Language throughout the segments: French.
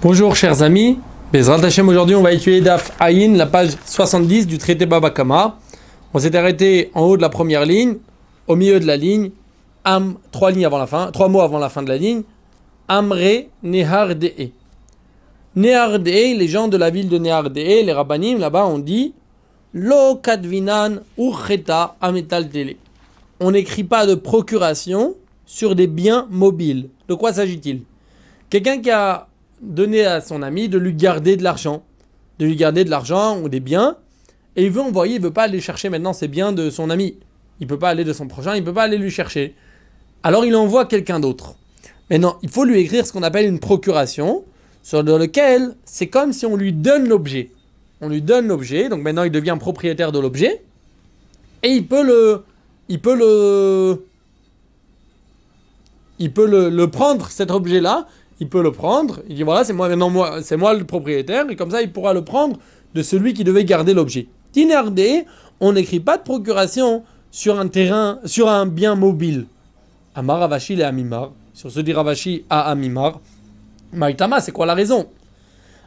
Bonjour chers amis, Bezrat Hashem aujourd'hui on va étudier Daf Aïn, la page 70 du traité Baba Kama. On s'est arrêté en haut de la première ligne, au milieu de la ligne, trois lignes avant la fin, trois mots avant la fin de la ligne, Amre Nehar De'e. Nehar De'e, les gens de la ville de Nehar De'e, les rabbanim là-bas on dit Lo Kadvinan Urcheta Ametal Tele. On n'écrit pas de procuration sur des biens mobiles. De quoi s'agit-il? Quelqu'un qui a donner à son ami de lui garder de l'argent, de lui garder de l'argent ou des biens, et il veut envoyer, il veut pas aller chercher maintenant ces biens de son ami. Il peut pas aller de son prochain, il peut pas aller lui chercher. Alors il envoie quelqu'un d'autre. Maintenant, il faut lui écrire ce qu'on appelle une procuration, sur lequel c'est comme si on lui donne l'objet. On lui donne l'objet, donc maintenant il devient propriétaire de l'objet, et il peut le, il peut le, il peut le, le prendre cet objet-là il peut le prendre. Il dit voilà, c'est moi maintenant moi, c'est moi le propriétaire et comme ça il pourra le prendre de celui qui devait garder l'objet. Tinardé, on n'écrit pas de procuration sur un terrain, sur un bien mobile. Amar Ravashi et Amimar, sur ce dit Ravashi à Amimar. Maïtama, c'est quoi la raison?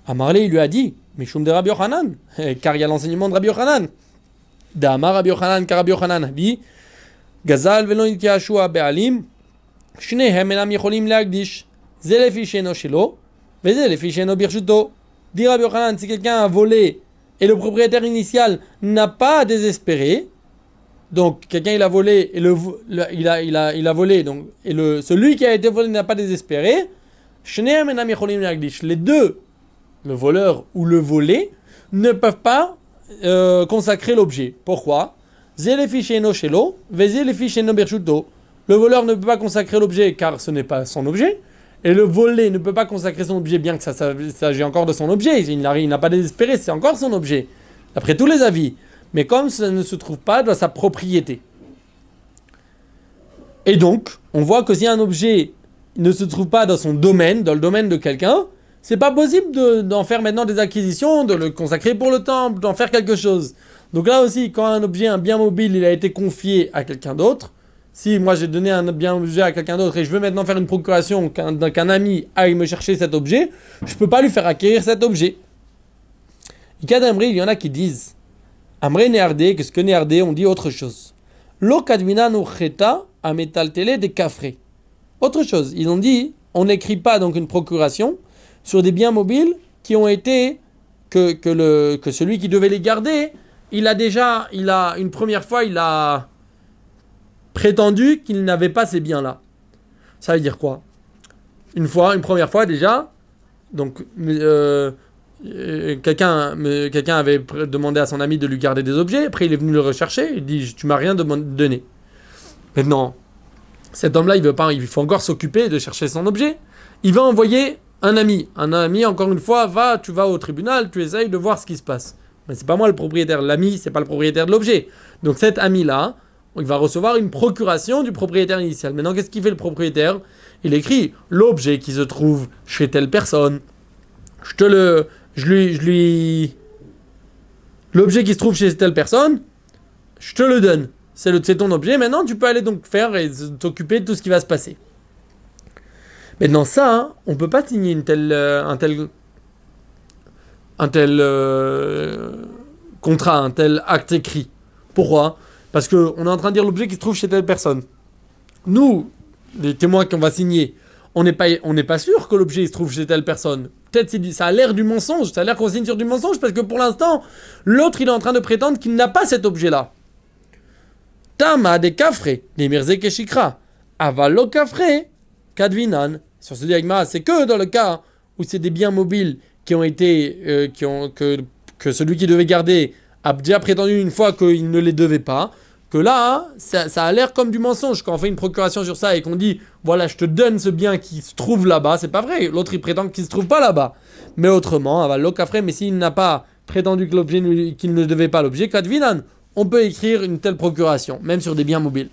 Amarle, il lui a dit, Mishum de Rabbi Yochanan, car il y a l'enseignement de Rabbi Yochanan. D'Amar Rabbi Yochanan, car Rabbi Yochanan dit, Gazal velon be'alim, shnehem enam yecholim leagdish. Dit Rabbi Yochanan, si quelqu'un a volé et le propriétaire initial n'a pas désespéré, donc quelqu'un il a volé et le, il, a, il, a, il a volé donc et celui qui a été volé n'a pas désespéré, les deux, le voleur ou le volé, ne peuvent pas euh, consacrer l'objet. Pourquoi? Le voleur ne peut pas consacrer l'objet car ce n'est pas son objet. Et le volé ne peut pas consacrer son objet, bien que ça, s'agit encore de son objet. Il n'a pas désespéré, c'est encore son objet, d'après tous les avis. Mais comme ça ne se trouve pas dans sa propriété. Et donc, on voit que si un objet ne se trouve pas dans son domaine, dans le domaine de quelqu'un, c'est pas possible d'en faire maintenant des acquisitions, de le consacrer pour le temple, d'en faire quelque chose. Donc là aussi, quand un objet, un bien mobile, il a été confié à quelqu'un d'autre, si moi j'ai donné un bien objet à quelqu'un d'autre et je veux maintenant faire une procuration qu'un ami aille me chercher cet objet, je ne peux pas lui faire acquérir cet objet. il y en a qui disent Amré Néardé, qu'est-ce que Néardé On dit autre chose. Lo cheta a télé des cafrés. Autre chose, ils ont dit on n'écrit pas donc une procuration sur des biens mobiles qui ont été que, que, le, que celui qui devait les garder, il a déjà, il a une première fois, il a prétendu qu'il n'avait pas ces biens-là. Ça veut dire quoi? Une fois, une première fois déjà, donc euh, euh, quelqu'un avait demandé à son ami de lui garder des objets, après il est venu le rechercher, il dit tu m'as rien donné. Maintenant, cet homme-là, il veut pas, il faut encore s'occuper de chercher son objet. Il va envoyer un ami. Un ami, encore une fois, va, tu vas au tribunal, tu essayes de voir ce qui se passe. Mais c'est pas moi le propriétaire. L'ami, c'est pas le propriétaire de l'objet. Donc cet ami-là, il va recevoir une procuration du propriétaire initial. Maintenant, qu'est-ce qu'il fait le propriétaire? Il écrit l'objet qui se trouve chez telle personne. Je te le. Je lui. Je lui l'objet qui se trouve chez telle personne, je te le donne. C'est, ton objet. Maintenant, tu peux aller donc faire et t'occuper de tout ce qui va se passer. Maintenant, ça, hein, on ne peut pas signer une telle, euh, un tel, un tel euh, contrat, un tel acte écrit. Pourquoi? Parce qu'on est en train de dire l'objet qui se trouve chez telle personne. Nous, les témoins qu'on va signer, on n'est pas, pas sûr que l'objet se trouve chez telle personne. Peut-être ça a l'air du mensonge, ça a l'air qu'on signe sur du mensonge parce que pour l'instant, l'autre il est en train de prétendre qu'il n'a pas cet objet-là. Tama de kafre, mirze keshikra. Avalo kafre, kadvinan. Sur ce diagma, c'est que dans le cas où c'est des biens mobiles qui ont été, euh, que, que celui qui devait garder a déjà prétendu une fois qu'il ne les devait pas, que là, ça, a l'air comme du mensonge. Quand on fait une procuration sur ça et qu'on dit, voilà, je te donne ce bien qui se trouve là-bas, c'est pas vrai. L'autre, il prétend qu'il se trouve pas là-bas. Mais autrement, va l'ocafré, mais s'il n'a pas prétendu que l'objet qu'il ne devait pas l'objet, kadvinan, on peut écrire une telle procuration, même sur des biens mobiles.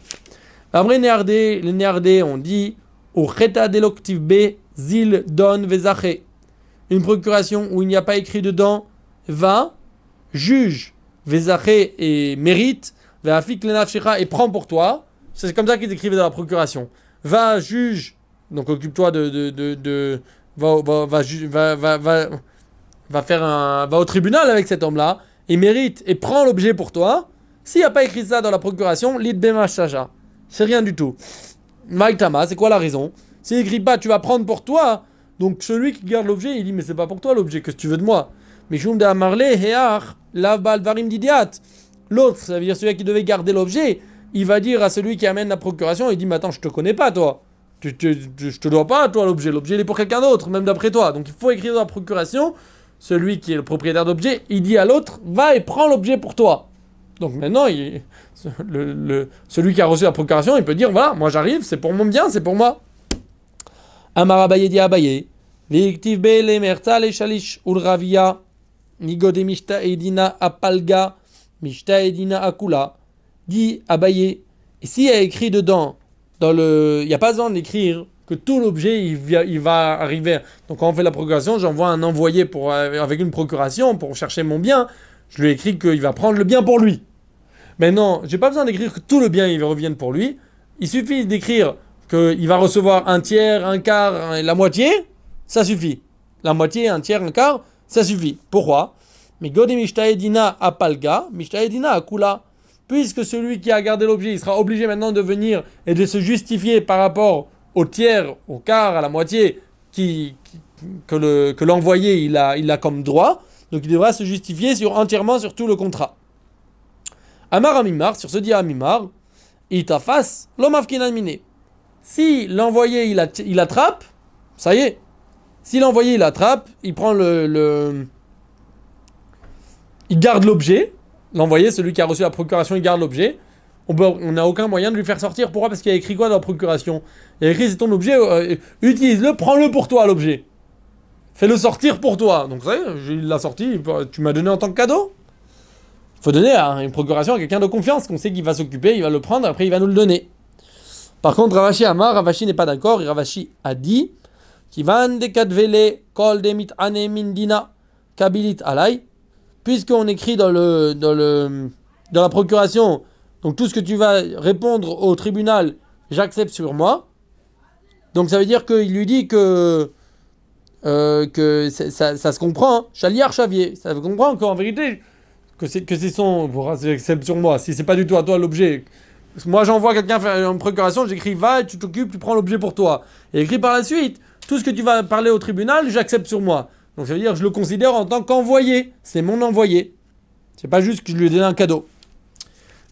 Après, les néardés on dit, au reta deloctiv b, zil don vezache. Une procuration où il n'y a pas écrit dedans, va, juge Vezaché et mérite, Veafik et prend pour toi. C'est comme ça qu'ils écrivaient dans la procuration. Va, juge, donc occupe-toi de, de, de, va, va, va, va, va, va, va faire un, va au tribunal avec cet homme-là, il mérite et prend l'objet pour toi. S'il n'y a pas écrit ça dans la procuration, lit bemachaja. C'est rien du tout. Maïtama, c'est quoi la raison? S'il écrit pas, tu vas prendre pour toi. Donc celui qui garde l'objet, il dit mais c'est pas pour toi l'objet, que tu veux de moi? Mishum de Amarle, Hear, Lavbal Varim Didiat. L'autre, ça veut dire celui qui devait garder l'objet, il va dire à celui qui amène la procuration, il dit mais attends, je te connais pas toi. Tu, je te dois pas toi l'objet, l'objet il est pour quelqu'un d'autre, même d'après toi. Donc il faut écrire dans la procuration, celui qui est le propriétaire d'objet, il dit à l'autre, va et prends l'objet pour toi. Donc maintenant, celui qui a reçu la procuration, il peut dire voilà, moi j'arrive, c'est pour mon bien, c'est pour moi. Amar Abaye dit Abaye, Liktiv Bele Merta le Shalish Ulravia, Nigode Mishta Edina Apalga, Mishta Edina Akula, dit Abaye. Et s'il y a écrit dedans, dans le, il n'y a pas besoin d'écrire que tout l'objet il, va arriver. Donc quand on fait la procuration, j'envoie un envoyé euh, avec une procuration pour chercher mon bien. Je lui écris qu'il va prendre le bien pour lui. Mais non, j'ai pas besoin d'écrire que tout le bien il revienne pour lui. Il suffit d'écrire qu'il va recevoir un tiers, un quart, la moitié, ça suffit. La moitié, un tiers, un quart, ça suffit. Pourquoi? Mais Mishtaedina Apalga, Mishtaedina Akula. Puisque celui qui a gardé l'objet, il sera obligé maintenant de venir et de se justifier par rapport au tiers, au quart, à la moitié que le- l'envoyé il a, il a comme droit. Donc il devra se justifier sur, entièrement sur tout le contrat. Amar Amimar, sur ce dit Amimar, Itafas, l'omafkinan miné. Si l'envoyé il, ça y est. Si l'envoyé il il prend le. il garde l'objet. L'envoyé, celui qui a reçu la procuration, il garde l'objet. On n'a aucun moyen de lui faire sortir. Pourquoi? Parce qu'il a écrit quoi dans la procuration? Il a écrit c'est ton objet, euh, utilise-le, prends-le pour toi l'objet. Fais-le sortir pour toi. Donc ça il l'a sorti, tu m'as donné en tant que cadeau. Il faut donner hein, une procuration à quelqu'un de confiance, qu'on sait qu'il va s'occuper, il va le prendre, après il va nous le donner. Par contre, Ravashi Amar, Ravashi n'est pas d'accord, Ravashi a dit Kivan de kol demit kabilit alai. Puisqu'on écrit dans, le, dans, le, dans la procuration, donc tout ce que tu vas répondre au tribunal, j'accepte sur moi. Donc ça veut dire qu'il lui dit que, euh, que ça, ça se comprend, hein. Chaliar Chavier, ça se comprend qu'en vérité, que c'est que c'est son bon, c'est sur moi si c'est pas du tout à toi l'objet moi j'envoie quelqu'un faire une procuration j'écris va tu t'occupes tu prends l'objet pour toi et écrit par la suite tout ce que tu vas parler au tribunal j'accepte sur moi. Donc ça veut dire je le considère en tant qu'envoyé. C'est mon envoyé. C'est pas juste que je lui ai donné un cadeau.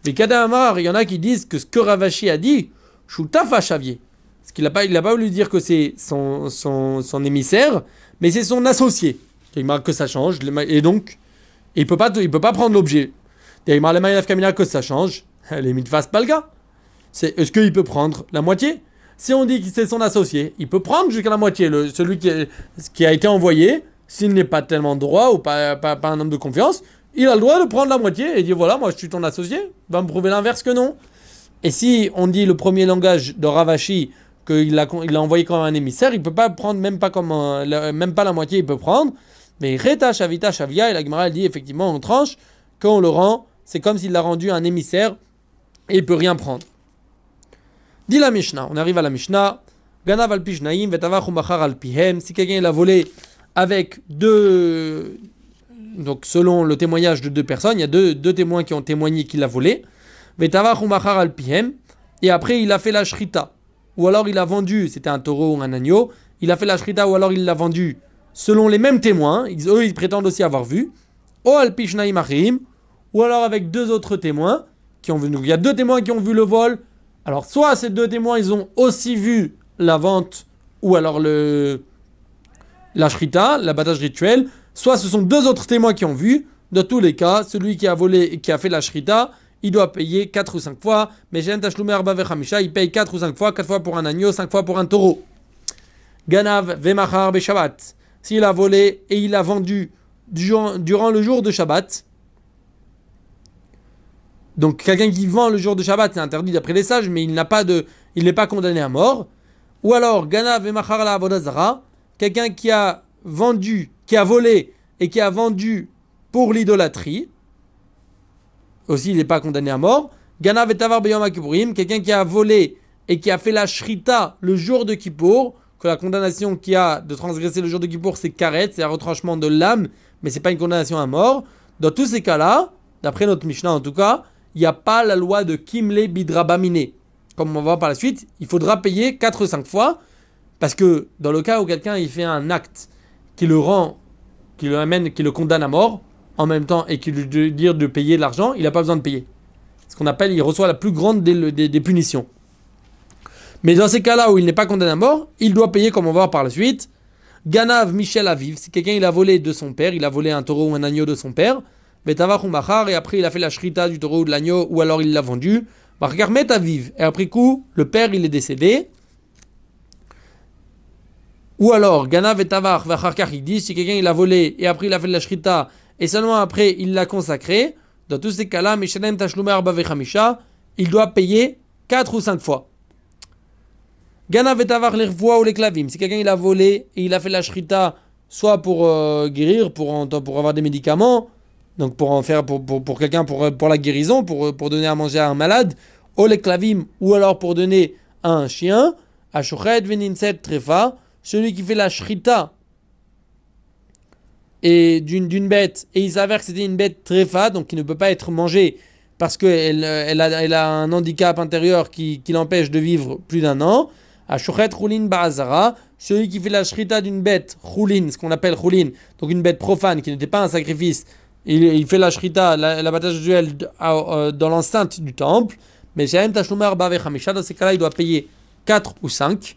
Mais Kadamar il y en a qui disent que ce que Ravashi a dit Shutafa Chavier ce qu'il a pas pas voulu dire que c'est son, son, son émissaire mais c'est son associé. Il marque que ça change et donc il peut pas, il peut pas prendre l'objet. Et il m'a les mains Kamina que ça change. Mise face pas le gars. Est-ce qu'il peut prendre la moitié? Si on dit que c'est son associé, il peut prendre jusqu'à la moitié. Celui qui, a été envoyé, s'il n'est pas tellement droit ou pas, un homme de confiance, il a le droit de prendre la moitié et dire voilà, moi je suis ton associé. Va me prouver l'inverse que non. Et si on dit le premier langage de Ravashi qu'il l'a envoyé comme un émissaire, il peut pas prendre même pas comme la- moitié, il peut prendre. Mais Reta Shavita Shavia, et la Gemara elle dit effectivement on tranche, qu'on le rend, c'est comme s'il l'a rendu un émissaire et il peut rien prendre. Dit la Mishnah, on arrive à la Mishnah. Ganav al pishnaim al pihem. Si quelqu'un l'a volé avec deux. Donc selon le témoignage de deux personnes, il y a deux, témoins qui ont témoigné qu'il l'a volé. Al pihem. Et après il a fait la shrita. Ou alors il a vendu, c'était un taureau ou un agneau. Il a fait la shrita ou alors il l'a vendu selon les mêmes témoins, eux ils prétendent aussi avoir vu, ou al pishnaim achim, ou alors avec deux autres témoins qui ont vu. Il y a deux témoins qui ont vu le vol. Alors soit ces deux témoins ils ont aussi vu la vente ou alors le la shrita, l'abattage rituel, soit ce sont deux autres témoins qui ont vu. Dans tous les cas, celui qui a volé et qui a fait la shrita, il doit payer 4 ou 5 fois. Mais il paye 4 ou 5 fois, 4 fois pour un agneau, 5 fois pour un taureau. Ganav Vemachar Beshabbat. S'il a volé et il a vendu durant le jour de Shabbat, donc quelqu'un qui vend le jour de Shabbat, c'est interdit d'après les sages, mais il n'a pas de, il n'est pas condamné à mort. Ou alors Ganav Vemachar la Avodazara, quelqu'un qui a vendu, qui a volé et qui a vendu pour l'idolâtrie, aussi il n'est pas condamné à mort. Ganav et Tavar Beyom quelqu'un qui a volé et qui a fait la shrita le jour de Kippour, que la condamnation qu'il a de transgresser le jour de Kippour, c'est karet, c'est un retranchement de l'âme, mais c'est pas une condamnation à mort. Dans tous ces cas-là, d'après notre Mishnah en tout cas, il n'y a pas la loi de Kimle Bidrabamine. Comme on va voir par la suite, il faudra payer 4 ou 5 fois, parce que dans le cas où quelqu'un il fait un acte qui le rend, qui le amène, qui le condamne à mort, en même temps, et qui lui dit de payer de l'argent, il n'a pas besoin de payer. Ce qu'on appelle, il reçoit la plus grande des, punitions. Mais dans ces cas-là où il n'est pas condamné à mort, il doit payer, comme on va voir par la suite. Ganav Michel Aviv, si quelqu'un il a volé de son père, il a volé un taureau ou un agneau de son père, et après il a fait la shrita du taureau ou de l'agneau, ou alors il l'a vendu. Bargarmet Aviv, et après coup, le père il est décédé. Ou alors, Ganav et Tavar, il dit, si quelqu'un il a volé, et après il a fait la shrita, et seulement après il l'a consacré, dans tous ces cas-là, il doit payer 4 ou 5 fois. Ganav et les ou les clavim, si quelqu'un il a volé, et il a fait la shrita, soit pour euh, guérir, pour avoir des médicaments, donc pour en faire pour, pour, pour quelqu'un pour, pour la guérison, pour, pour donner à manger à un malade, clavim, ou alors pour donner à un chien, à Veninset Trefa, celui qui fait la shrita et d'une bête, et il s'avère que c'était une bête trefa, donc qui ne peut pas être mangée parce qu'elle elle a, elle a un handicap intérieur qui, qui l'empêche de vivre plus d'un an. À Shochet Roulin Ba'azara, celui qui fait la shrita d'une bête, Roulin, ce qu'on appelle Roulin, donc une bête profane qui n'était pas un sacrifice, il, fait la shrita, l'abattage la duel euh, dans l'enceinte du temple, mais dans ces cas-là, il doit payer 4 ou 5.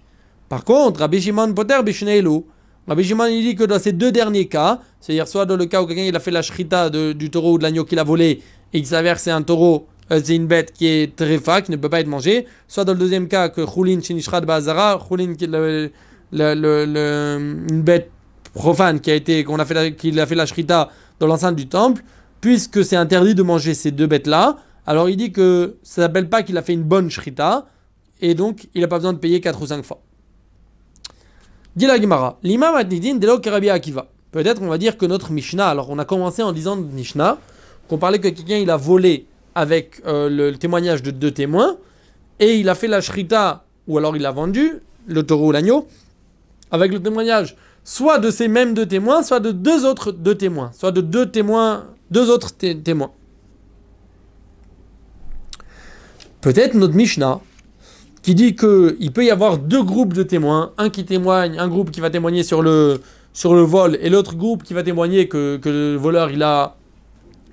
Par contre, Rabbi Shimon Poter Bishneilu, Rabbi Shimon il dit que dans ces deux derniers cas, c'est-à-dire soit dans le cas où quelqu'un il a fait la shrita du taureau ou de l'agneau qu'il a volé et qu'il s'avère que c'est un taureau, euh, c'est une bête qui est tréfa, qui ne peut pas être mangée, soit dans le deuxième cas que Khulin Shinishrat Bazara, Khulin qui le, une bête profane qui a été qu'on a fait qu'il a fait la shrita dans l'enceinte du temple, puisque c'est interdit de manger ces deux bêtes-là, alors il dit que ça s'appelle pas qu'il a fait une bonne shrita, et donc il n'a pas besoin de payer 4 ou 5 fois. Dit la Gemara, l'imam adnidin de Rabbi Akiva. Peut-être on va dire que notre Mishnah, alors on a commencé en disant Mishnah, qu'on parlait que quelqu'un il a volé avec euh, le, témoignage de deux témoins, et il a fait la shrita, ou alors il a vendu, le taureau ou l'agneau, avec le témoignage soit de ces mêmes deux témoins, soit de deux autres deux témoins, soit de deux témoins, deux autres témoins. Peut-être notre Mishnah, qui dit qu'il peut y avoir deux groupes de témoins, un qui témoigne, un groupe qui va témoigner sur le, sur le vol, et l'autre groupe qui va témoigner que, que, le voleur il a,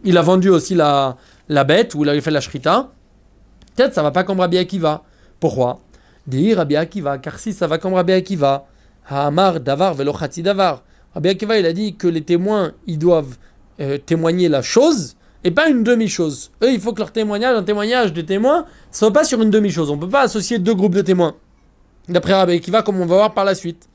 il a vendu aussi la, la bête, ou il a fait la shrita. Peut-être ça va pas comme Rabbi Akiva. Pourquoi? Dire Rabbi Akiva, car si ça va comme Rabbi Akiva, Ha'amar davar velochati davar. Rabbi Akiva, il a dit que les témoins, ils doivent euh, témoigner la chose et pas une demi-chose. Eux, il faut que leur témoignage, un témoignage des témoins, soit pas sur une demi-chose. On ne peut pas associer deux groupes de témoins. D'après Rabbi Akiva, comme on va voir par la suite.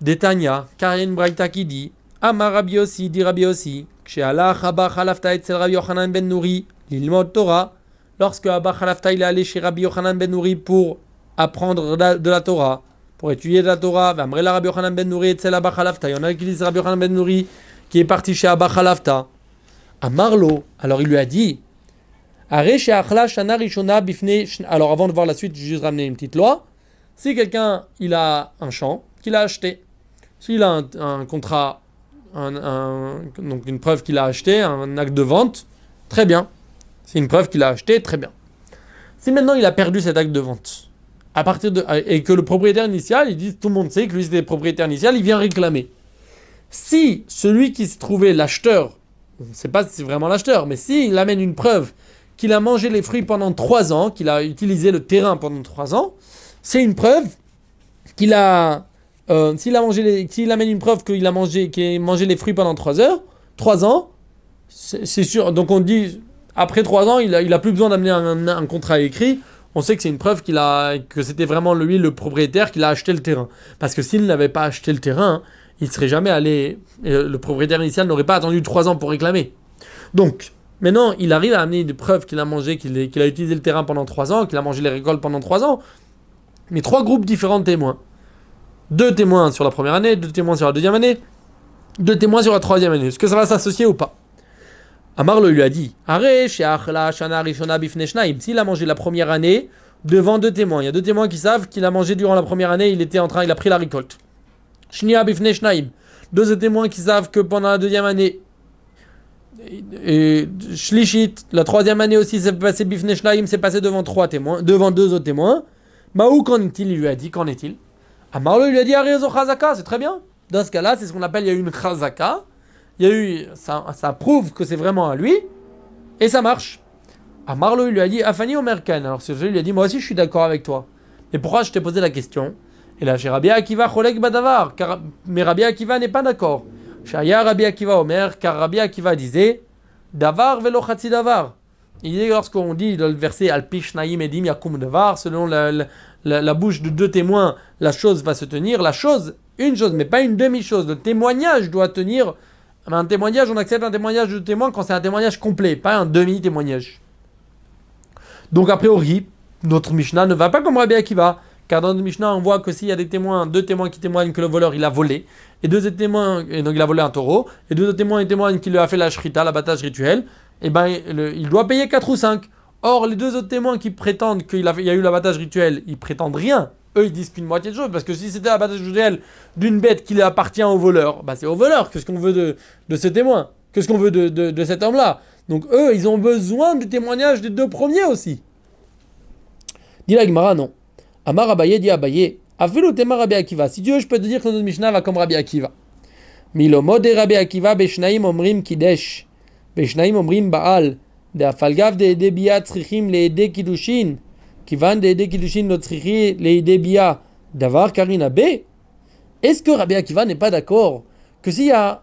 Détania, Karien Braïta qui dit Amar Rabbi aussi, dit Rabbi aussi, Kshealach Abba Khalafta etzel Rabbi Yochanan ben Nouri, l'ilmod Torah, lorsque Abba Khalafta il est allé chez Rabbi Yochanan ben Nouri pour apprendre de la Torah, pour étudier la Torah. Amrela Rabbi Yochanan ben Nouri et Abba Khalafta. Il y en a qui disent Rabbi Yochanan ben Nouri qui est parti chez Abba Khalafta. À Marlo, alors il lui a dit alors avant de voir la suite, je vais juste ramener une petite loi. Si quelqu'un il a un champ qu'il a acheté, s'il a un, contrat, donc une preuve qu'il a acheté, un acte de vente, très bien. C'est une preuve qu'il a acheté, très bien. Si maintenant il a perdu cet acte de vente, à partir de et que le propriétaire initial, il dit tout le monde sait que lui c'était le propriétaire initial, il vient réclamer. Si celui qui se trouvait l'acheteur, on ne sait pas si c'est vraiment l'acheteur, mais s'il amène une preuve qu'il a mangé les fruits pendant trois ans, qu'il a utilisé le terrain pendant trois ans, c'est une preuve qu'il a euh, s'il a mangé les, s'il amène une preuve qu'il a mangé qu'il a mangé les fruits pendant trois heures, trois ans, c'est sûr. Donc on dit après trois ans, il a, il plus besoin d'amener un contrat écrit on sait que c'est une preuve qu'il a, que c'était vraiment lui le propriétaire qui a acheté le terrain. Parce que s'il n'avait pas acheté le terrain, il ne serait jamais allé, le propriétaire initial n'aurait pas attendu trois ans pour réclamer. Donc, maintenant, il arrive à amener une preuve qu'il a mangé, qu'il a utilisé le terrain pendant trois ans, qu'il a mangé les récoltes pendant trois ans. Mais trois groupes différents de témoins. Deux témoins sur la première année, deux témoins sur la deuxième année, deux témoins sur la troisième année. Est-ce que ça va s'associer ou pas? Amarlo lui a dit S'il a mangé la première année devant deux témoins. Il y a deux témoins qui savent qu'il a mangé durant la première année, il était en train, il a pris la récolte. Shnia bifne shnaim. Deux témoins qui savent que pendant la deuxième année, et Shlishit, la troisième année aussi, c'est passé bifne shnaim, c'est passé devant trois témoins, devant deux autres témoins. Maou, qu'en est-il? Il lui a dit, qu'en est-il? Amarlo, il lui a dit, Arizo Chazaka, c'est très bien. Dans ce cas-là, c'est ce qu'on appelle, il y a une Chazaka. Il y a eu, ça, ça prouve que c'est vraiment à lui, et ça marche. Amarlo, il lui a dit, Afani Omerkan. Alors, ce lui a dit, moi aussi, je suis d'accord avec toi. Mais pourquoi je t'ai posé la question? Et là, chez Rabbi Akiva, Cholek Badavar. Car, mais Rabbi Akiva n'est pas d'accord. Shaya Rabbi Akiva Omer, car Rabbi Akiva disait, Davar velo davar. Il dit lorsqu'on dit le verset Alpish Naim Edim Yakum Davar, selon la, la, la, bouche de deux témoins, la chose va se tenir. La chose, une chose, mais pas une demi-chose. Le témoignage doit tenir. Un témoignage, on accepte un témoignage de témoin quand c'est un témoignage complet, pas un demi-témoignage. Donc a priori, notre Mishnah ne va pas comme Rabbi Akiva, car dans notre Mishnah, on voit que s'il y a des témoins, deux témoins qui témoignent que le voleur il a volé, et deux autres témoins, et donc il a volé un taureau, et deux témoins témoignent qu'il a fait la shrita, l'abattage rituel, et ben il doit payer 4 ou 5. Or, les deux autres témoins qui prétendent qu'il y a eu l'abattage rituel, ils prétendent rien. Eux, ils disent qu'une moitié de chose, parce que si c'était l'abattage rituel d'une bête qui appartient au voleur, bah c'est au voleur. Qu'est-ce qu'on veut de, de ce témoin? Qu'est-ce qu'on veut de, de, cet homme-là? Donc eux, ils ont besoin du témoignage des deux premiers aussi. Dit la Gemara, non. Amar Abaye dit Abaye, Afilu tema Rabbi Akiva. Si Dieu, je peux te dire que notre Mishnah va comme Rabbi Akiva. Milomo de Rabbi Akiva, Beshnaim omrim kidesh. Beshnaim omrim baal. De afalgav de ede bia tzrichim le ede kidushin. Davar karina be. Est-ce que Rabbi Akiva n'est pas d'accord que s'il y a,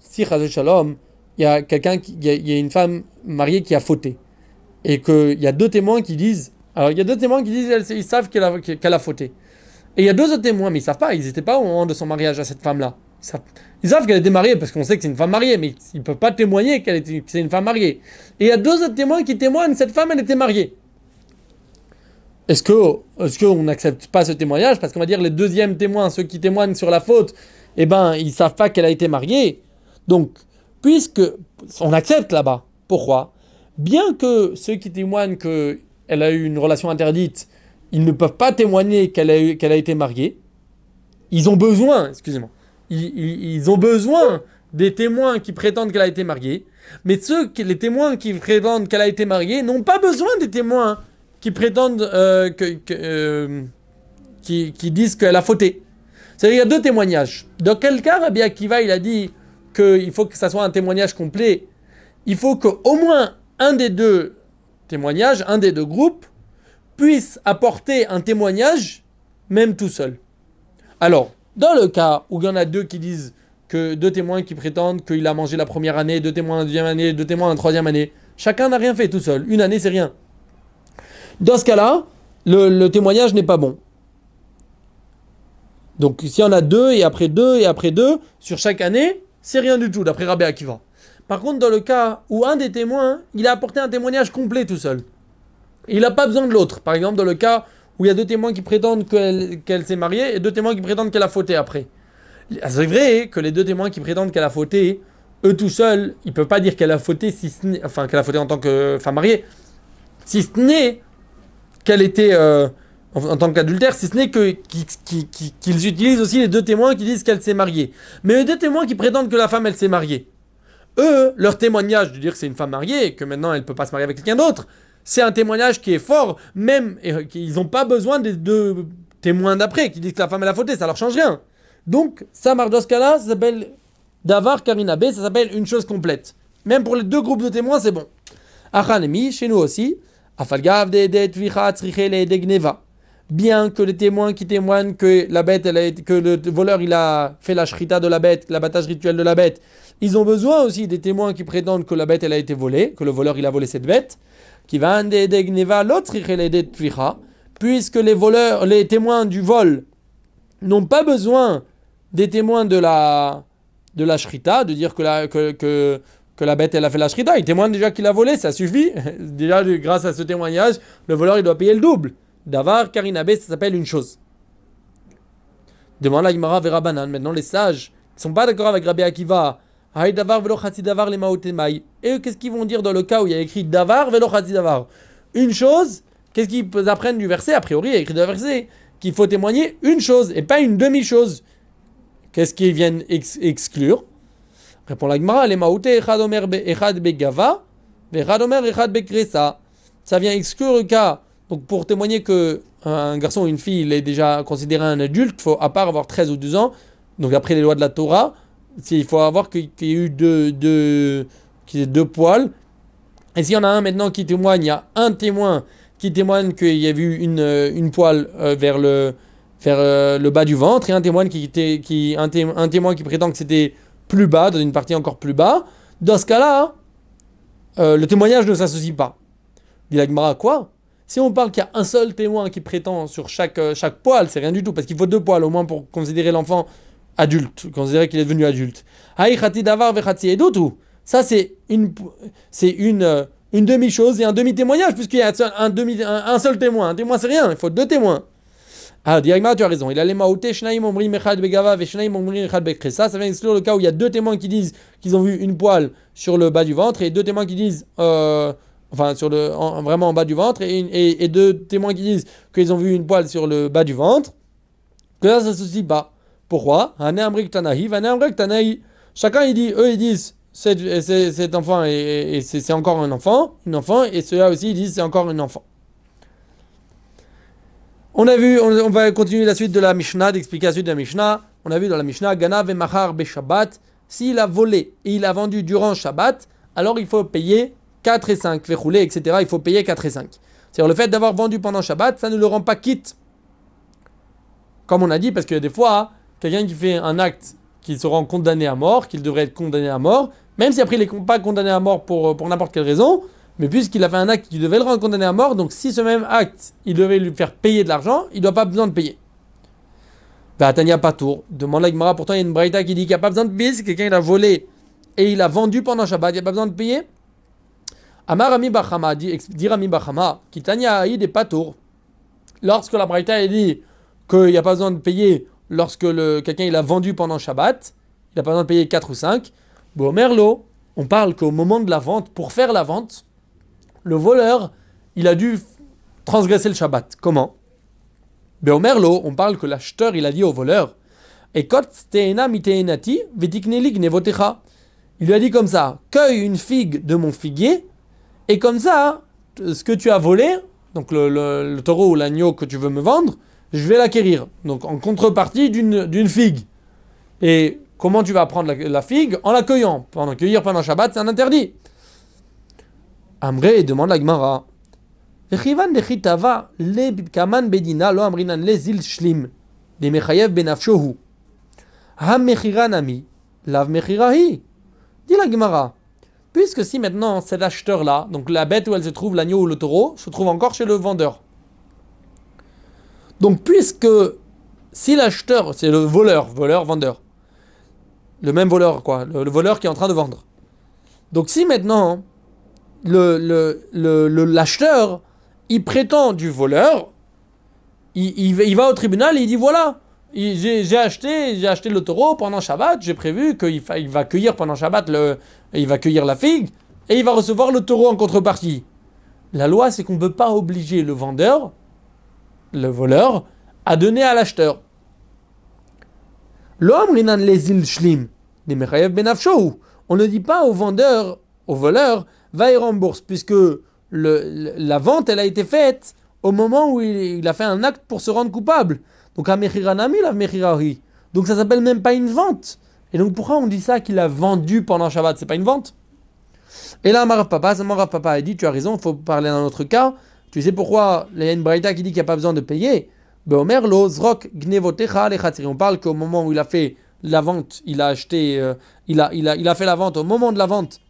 si Shalom, il y a quelqu'un, il y, a une femme mariée qui a fauté, et qu'il y a deux témoins qui disent, alors il y a deux témoins qui disent, ils savent qu'elle a, qu'elle a fauté. Et il y a deux autres témoins, mais ils savent pas, ils n'étaient pas au moment de son mariage à cette femme-là. Ils savent, qu'elle était mariée parce qu'on sait que c'est une femme mariée, mais ils ne peuvent pas témoigner qu'elle c'est une femme mariée. Et il y a deux autres témoins qui témoignent, cette femme, elle était mariée. Est-ce qu'on n'accepte pas ce témoignage? Parce qu'on va dire les deuxièmes témoins, ceux qui témoignent sur la faute, eh ben, ils savent pas qu'elle a été mariée. Donc, puisque on accepte là-bas. Pourquoi? Bien que ceux qui témoignent qu'elle a eu une relation interdite, ils ne peuvent pas témoigner qu'elle a, a été mariée. Ils ont besoin, excusez-moi, ils, ont besoin des témoins qui prétendent qu'elle a été mariée. Mais ceux, les témoins qui prétendent qu'elle a été mariée n'ont pas besoin des témoins qui prétendent euh, que, euh, qui, disent qu'elle a fauté. C'est-à-dire il y a deux témoignages. Dans quel cas Rabbi Akiva il a dit qu'il faut que ça soit un témoignage complet, il faut qu'au moins un des deux témoignages, un des deux groupes, puisse apporter un témoignage, même tout seul. Alors, dans le cas où il y en a deux qui disent que deux témoins qui prétendent qu'il a mangé la première année, deux témoins la deuxième année, deux témoins la troisième année, chacun n'a rien fait tout seul. Une année, c'est rien. Dans ce cas-là, le, témoignage n'est pas bon. Donc, s'il y en a deux, et après deux, et après deux, sur chaque année, c'est rien du tout, d'après Rabbi Akiva. Par contre, dans le cas où un des témoins, il a apporté un témoignage complet tout seul, il n'a pas besoin de l'autre. Par exemple, dans le cas où il y a deux témoins qui prétendent qu'elle s'est mariée et deux témoins qui prétendent qu'elle a fauté après. C'est vrai que les deux témoins qui prétendent qu'elle a fauté, eux tout seuls, ils peuvent pas dire qu'elle a fauté, si enfin qu'elle a fauté en tant que femme mariée, si ce n'est qu'elle était euh, en, tant qu'adultère, si ce n'est que qu'ils utilisent aussi les deux témoins qui disent qu'elle s'est mariée. Mais les deux témoins qui prétendent que la femme elle s'est mariée, eux, leur témoignage de dire que c'est une femme mariée et que maintenant elle peut pas se marier avec quelqu'un d'autre, c'est un témoignage qui est fort, même ils n'ont pas besoin des deux témoins d'après qui disent que la femme elle a fauté, ça leur change rien. Donc ça marche dans ça s'appelle Davar Karina B, ça s'appelle une chose complète. Même pour les deux groupes de témoins, c'est bon. Achanemi, chez nous aussi, Bien que les témoins qui témoignent que la bête, que le voleur il a fait la shrita de la bête, l'abattage rituel de la bête, ils ont besoin aussi des témoins qui prétendent que la bête elle a été volée, que le voleur il a volé cette bête, qui va l'autre puisque les voleurs, les témoins du vol n'ont pas besoin des témoins de la de la shrita, de dire que la, que, que la bête elle a fait la shrita, ils témoignent déjà qu'il a volé, ça suffit. déjà grâce à ce témoignage, le voleur il doit payer le double. Davar Karinabe, ça s'appelle une chose. Demande la Gemara vers Rabbanan. Maintenant, les sages ne sont pas d'accord avec Rabbi Akiva. Davar velo davar les Et qu'est-ce qu'ils vont dire dans le cas où il y a écrit Davar velo davar? Une chose, qu'est-ce qu'ils apprennent du verset? A priori, il y a écrit dans le verset qu'il faut témoigner une chose et pas une demi-chose. Qu'est-ce qu'ils viennent exclure? Répond la Gemara, les echad omer echad begava, echad omer echad bekresa. Ça vient exclure le cas. Donc pour témoigner que un garçon ou une fille il est déjà considéré un adulte, faut à part avoir 13 ou 12 ans, donc après les lois de la Torah, il faut avoir qu'il y ait eu deux, deux, poils. Et s'il y en a un maintenant qui témoigne, il y a un témoin qui témoigne qu'il y a eu une, une euh, vers, le, vers euh, le bas du ventre, et un témoin qui, qui, un témoin qui prétend que c'était plus bas, dans une partie encore plus bas, dans ce cas-là, euh, le témoignage ne s'associe pas. Dit quoi? Si on parle qu'il y a un seul témoin qui prétend sur chaque, euh, chaque poil, c'est rien du tout, parce qu'il faut deux poils au moins pour considérer l'enfant adulte, considérer qu'il est devenu adulte. Ça, c'est une, c'est une, euh, une demi-chose et un demi-témoignage, puisqu'il y a un, demi, un seul témoin. Un témoin, c'est rien, il faut deux témoins. Ah, directement, tu as raison. Il a les maouté, shnaim omri mechad begava, ve shnaim omri mechad bekresa. Ça vient exclure le cas où il y a deux témoins qui disent qu'ils ont vu une poêle sur le bas du ventre et deux témoins qui disent, euh, enfin, sur le, vraiment en bas du ventre et, et, et deux témoins qui disent qu'ils ont vu une poêle sur le bas du ventre. Que là, ça ne se pas. Pourquoi? Chacun, il dit, eux, ils disent, cet enfant, et, c'est encore un enfant, une enfant, et ceux-là aussi, ils disent, c'est encore un enfant. On a vu, on, va continuer la suite de la Mishnah, d'expliquer la suite de la Mishnah. On a vu dans la Mishnah, Gana Machar be Shabbat. S'il a volé et il a vendu durant Shabbat, alors il faut payer 4 et 5. Fait rouler, etc. Il faut payer 4 et 5. C'est-à-dire le fait d'avoir vendu pendant Shabbat, ça ne le rend pas quitte. Comme on a dit, parce que des fois, quelqu'un qui fait un acte qui se rend condamné à mort, qu'il devrait être condamné à mort, même si après il n'est pas condamné à mort pour, pour n'importe quelle raison, mais puisqu'il a fait un acte qui devait le rendre condamné à mort, donc si ce même acte, il devait lui faire payer de l'argent, il doit pas besoin de payer. Bah, Tania Patour, demande la Gemara, pourtant il y a une braïta qui dit qu'il n'y a pas besoin de payer si quelqu'un il a volé et il a vendu pendant Shabbat, il n'y a pas besoin de payer. Amar Rami Bachama, dit, Rami Bachama, qui Tania a des Patour, lorsque la braïta dit qu'il n'y a pas besoin de payer lorsque quelqu'un il a vendu pendant Shabbat, il n'a pas besoin de payer 4 ou 5. Bon, Merlot, on parle qu'au moment de la vente, pour faire la vente, le voleur, il a dû transgresser le Shabbat. Comment? Ben, Merlo, on parle que l'acheteur, il a dit au voleur, il lui a dit comme ça, cueille une figue de mon figuier, et comme ça, ce que tu as volé, donc le, taureau ou l'agneau que tu veux me vendre, je vais l'acquérir. Donc en contrepartie d'une figue. Et comment tu vas prendre la, figue? En la cueillant. Pendant cueillir pendant Shabbat, c'est un interdit. Amré demande la Gemara. bedina lo amrinan shlim mechayev benafshohu. Hamechiranami lav mechirahi. Dit la Gemara. Puisque si maintenant cet acheteur-là, donc la bête où elle se trouve, l'agneau ou le taureau, se trouve encore chez le vendeur. Donc puisque si l'acheteur, c'est le voleur, voleur, vendeur, le même voleur quoi, le voleur qui est en train de vendre. Donc si maintenant le, le, l'acheteur, il prétend du voleur, il, il, va au tribunal et il dit voilà, j'ai, acheté, j'ai acheté le taureau pendant Shabbat, j'ai prévu qu'il il va cueillir pendant Shabbat, le, il va cueillir la figue, et il va recevoir le taureau en contrepartie. La loi, c'est qu'on ne peut pas obliger le vendeur, le voleur, à donner à l'acheteur. L'homme, les ben on ne dit pas au vendeur, au voleur, va y rembourse, puisque le, la vente, elle a été faite au moment où il, a fait un acte pour se rendre coupable. Donc, Amechiranami, la Mechirari. Donc, ça s'appelle même pas une vente. Et donc, pourquoi on dit ça qu'il a vendu pendant Shabbat? C'est pas une vente. Et là, Marav Papa, Marav Papa a dit Tu as raison, il faut parler d'un autre cas. Tu sais pourquoi il y a une qui dit qu'il n'y a pas besoin de payer? On parle qu'au moment où il a fait la vente, il a acheté, euh, il, a, il, a, il a fait la vente au moment de la vente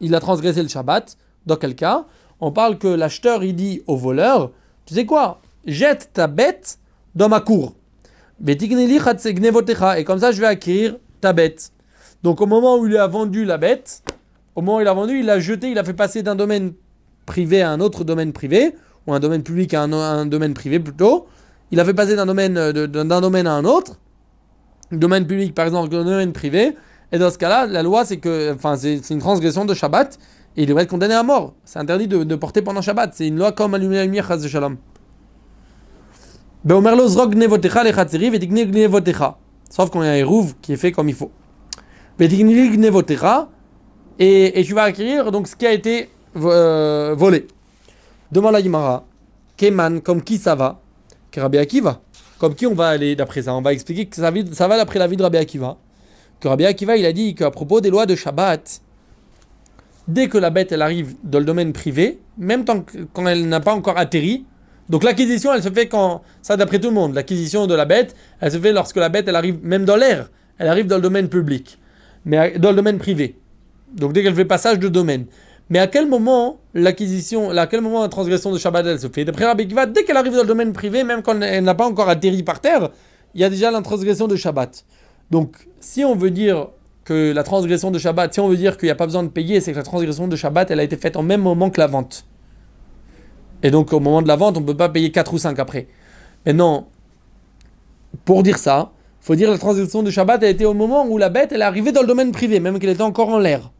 il a transgressé le Shabbat. Dans quel cas On parle que l'acheteur, il dit au voleur, tu sais quoi Jette ta bête dans ma cour. Et comme ça, je vais acquérir ta bête. Donc au moment où il a vendu la bête, au moment où il a vendu, il l'a jeté, il a fait passer d'un domaine privé à un autre domaine privé, ou un domaine public à un, domaine privé plutôt. Il a fait passer d'un domaine, euh, d'un domaine à un autre, domaine public par exemple, d'un domaine privé, et dans ce cas-là, la loi, c'est que, enfin, c'est une transgression de Shabbat. Et il devrait être condamné à mort. C'est interdit de, de porter pendant Shabbat. C'est une loi comme allumer la lumière, chas de shalom. Sauf qu'on a un hérouve qui est fait comme il faut. Et, et tu vas acquérir donc ce qui a été euh, volé. Demande la Gemara. Keman, comme qui ça va? Rabbi Akiva. Comme qui on va aller d'après ça? On va expliquer que ça va d'après la vie de Rabbi Akiva. Que Rabbi Akiva, il a dit qu'à propos des lois de Shabbat, dès que la bête elle arrive dans le domaine privé, même tant quand elle n'a pas encore atterri, donc l'acquisition elle se fait quand, ça d'après tout le monde, l'acquisition de la bête, elle se fait lorsque la bête elle arrive même dans l'air, elle arrive dans le domaine public, mais dans le domaine privé. Donc dès qu'elle fait passage de domaine. Mais à quel moment l'acquisition, à quel moment la transgression de Shabbat elle se fait? D'après Rabbi Akiva, dès qu'elle arrive dans le domaine privé, même quand elle n'a pas encore atterri par terre, il y a déjà la transgression de Shabbat. Donc si on veut dire que la transgression de Shabbat, si on veut dire qu'il n'y a pas besoin de payer, c'est que la transgression de Shabbat, elle a été faite en même moment que la vente. Et donc au moment de la vente, on ne peut pas payer 4 ou 5 après. Maintenant, pour dire ça, faut dire que la transgression de Shabbat a été au moment où la bête, elle est arrivée dans le domaine privé, même qu'elle était encore en l'air.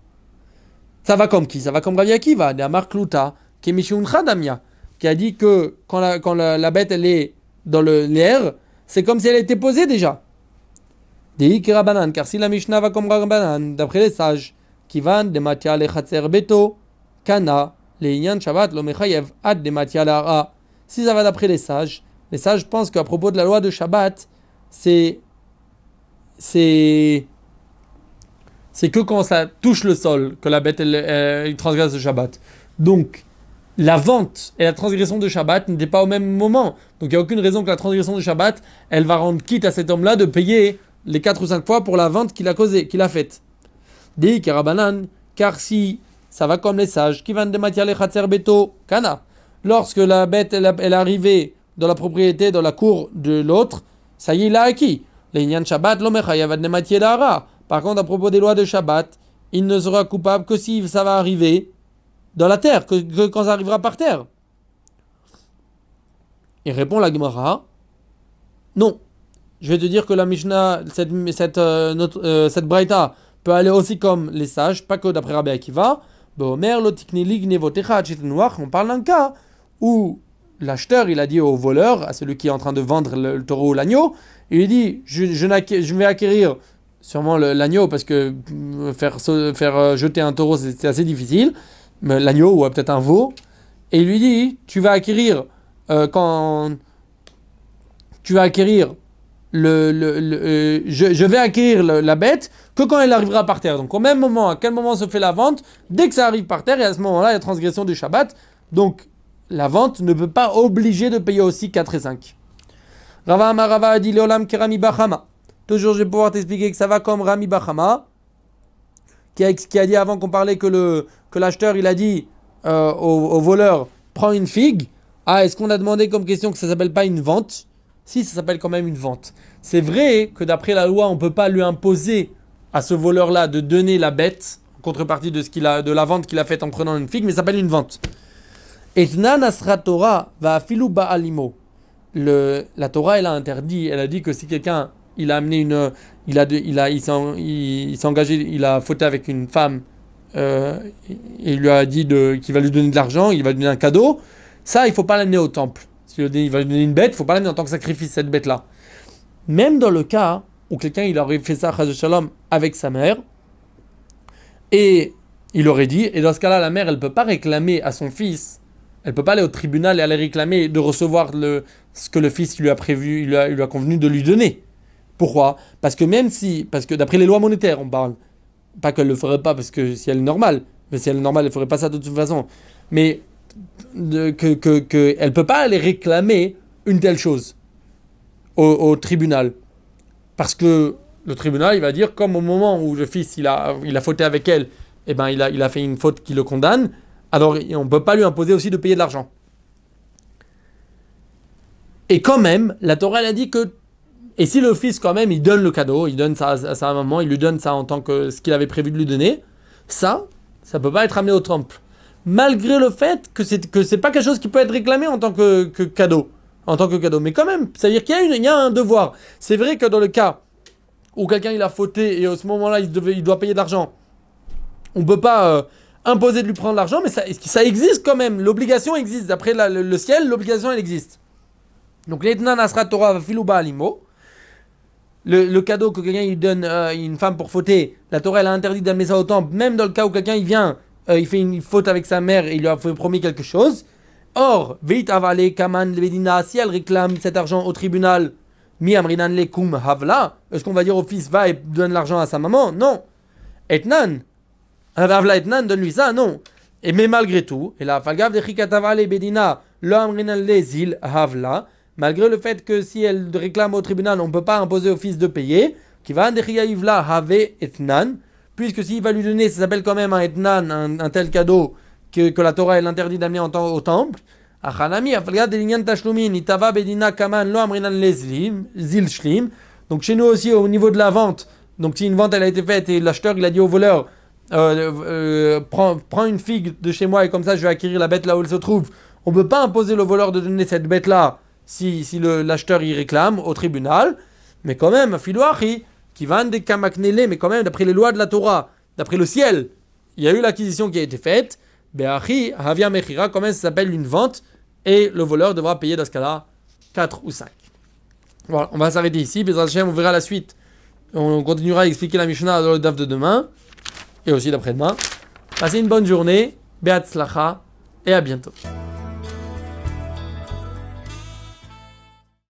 Ça va comme qui? Ça va comme Rabbi Akiva, de Amar Kluta, Chadamia, qui a dit que quand la, la, bête, elle est dans l'air, c'est comme si elle était posée déjà. D'après les sages, qui de le Kana, le Inyan Shabbat, ad de Lara. Si ça va d'après les sages, les sages pensent qu'à propos de la loi de Shabbat, c'est. C'est. C'est que quand ça touche le sol que la bête elle transgresse le Shabbat. Donc, la vente et la transgression de Shabbat n'étaient pas au même moment. Donc, il n'y a aucune raison que la transgression de Shabbat, elle va rendre quitte à cet homme-là de payer les 4 ou 5 fois pour la vente qu'il a causée, qu'il a faite. Dit Karabanan, car si ça va comme les sages, qui vendent des matières les beto, kana. Lorsque la bête elle, est arrivée dans la propriété, dans la cour de l'autre, ça y est, il a acquis. Les Shabbat. Par contre, à propos des lois de Shabbat, il ne sera coupable que si ça va arriver dans la terre, que, que quand ça arrivera par terre. Il répond la Gemara, non. Je vais te dire que la Mishnah, cette, cette, euh, notre, euh, cette Braïta, peut aller aussi comme les sages, pas que d'après Rabbi Akiva. On parle d'un cas où l'acheteur, il a dit au voleur, à celui qui est en train de vendre le, taureau ou l'agneau, il lui dit, je, je, vais acquérir sûrement l'agneau parce que mm, faire, faire euh, jeter un taureau, c'est assez difficile. Mais L'agneau ou euh, peut-être un veau. Et il lui dit, tu vas acquérir euh, quand tu vas acquérir euh, je, vais acquérir la bête que quand elle arrivera par terre. Donc au même moment, à quel moment se fait la vente Dès que ça arrive par terre, et à ce moment-là, il y a transgression du Shabbat. Donc la vente ne peut pas obliger de payer aussi 4 et 5. Rava Amar Rava a dit Leolam Kerami Bachama. Toujours, je vais pouvoir t'expliquer que ça va comme Rami Bachama, qui a, dit avant qu'on parlait que le que l'acheteur il a dit euh, au, au voleur prends une figue. Ah, est-ce qu'on a demandé comme question que ça s'appelle pas une vente? Si, ça s'appelle quand même une vente. C'est vrai que d'après la loi, on peut pas lui imposer à ce voleur-là de donner la bête en contrepartie de ce qu'il a de la vente qu'il a faite en prenant une figue, mais ça s'appelle une vente. Etnan asra Torah va afilu ba'alimo. La Torah, elle a interdit, elle a dit que si quelqu'un, il a amené une, il a, il a, il s'est il- engagé, il a fauté avec une femme, euh, et il lui a dit qu'il va lui donner de l'argent, il va lui donner un cadeau, ça, il faut pas l'amener au temple. Il va lui donner une bête, il faut pas l'amener en tant que sacrifice, cette bête-là. Même dans le cas où quelqu'un, il aurait fait ça, shalom, avec sa mère, et il aurait dit, et dans ce cas-là, la mère, elle peut pas réclamer à son fils, elle peut pas aller au tribunal et aller réclamer de recevoir le, ce que le fils lui a prévu, il lui a, convenu de lui donner. Pourquoi? Parce que même si, parce que d'après les lois monétaires, on parle, pas qu'elle le ferait pas parce que si elle est normale, mais si elle est normale, elle ferait pas ça de toute façon. Mais de, que, peut pas aller réclamer une telle chose au, tribunal, parce que le tribunal il va dire comme au moment où le fils il a, il fauté avec elle, et ben il a, fait une faute qui le condamne, alors on ne peut pas lui imposer aussi de payer de l'argent. Et quand même, la Torah elle a dit que et si le fils, quand même, il donne le cadeau, il donne ça à, sa maman, il lui donne ça en tant que ce qu'il avait prévu de lui donner, ça, ça peut pas être amené au temple. Malgré le fait que c'est que c'est pas quelque chose qui peut être réclamé en tant que, cadeau. En tant que cadeau. Mais quand même, ça veut dire qu'il y, a il y a un devoir. C'est vrai que dans le cas où quelqu'un il a fauté et à ce moment-là il, devait- il doit payer de l'argent, on peut pas euh, imposer de lui prendre l'argent, mais ça, ça existe quand même? L'obligation existe. D'après le, ciel, l'obligation, elle existe. Donc, l'Etnan Asra Torah Filouba Alimo. Le, cadeau que quelqu'un il donne à une femme pour fauter, la Torah elle a interdit d'amener ça au temple, même dans le cas où quelqu'un il vient, euh, il fait une faute avec sa mère et il lui a promis quelque chose. Or, veit avale kaman levedina, si elle réclame cet argent au tribunal, mi amrinan le kum havla, est-ce qu'on va dire au fils va et donne l'argent à sa maman? Non. Etnan, havla etnan, donne-lui ça, non. Et mais malgré tout, et la falgav de chikatavale bedina, lo amrinan le zil havla, malgré le fait que si elle réclame au tribunal, on ne peut pas imposer au fils de payer, qui va la have etnan, puisque s'il va lui donner, ça s'appelle quand même un etnan, un, un tel cadeau que, la Torah elle interdit d'amener au temple. Donc chez nous aussi, au niveau de la vente, donc si une vente elle a été faite et l'acheteur il a dit au voleur, euh, euh, prends, une figue de chez moi et comme ça je vais acquérir la bête là où elle se trouve. On ne peut pas imposer le voleur de donner cette bête là si, si l'acheteur y réclame au tribunal. Mais quand même, filouachi, qui des kamaknele, mais quand même d'après les lois de la Torah, d'après le ciel, il y a eu l'acquisition qui a été faite. Beachi, havia mechira, quand même ça s'appelle une vente et le voleur devra payer dans ce cas-là 4 ou 5. Voilà, on va s'arrêter ici. On verra la suite. On continuera à expliquer la Mishnah dans le DAF de demain et aussi d'après-demain. Passez une bonne journée, Beat Slacha et à bientôt.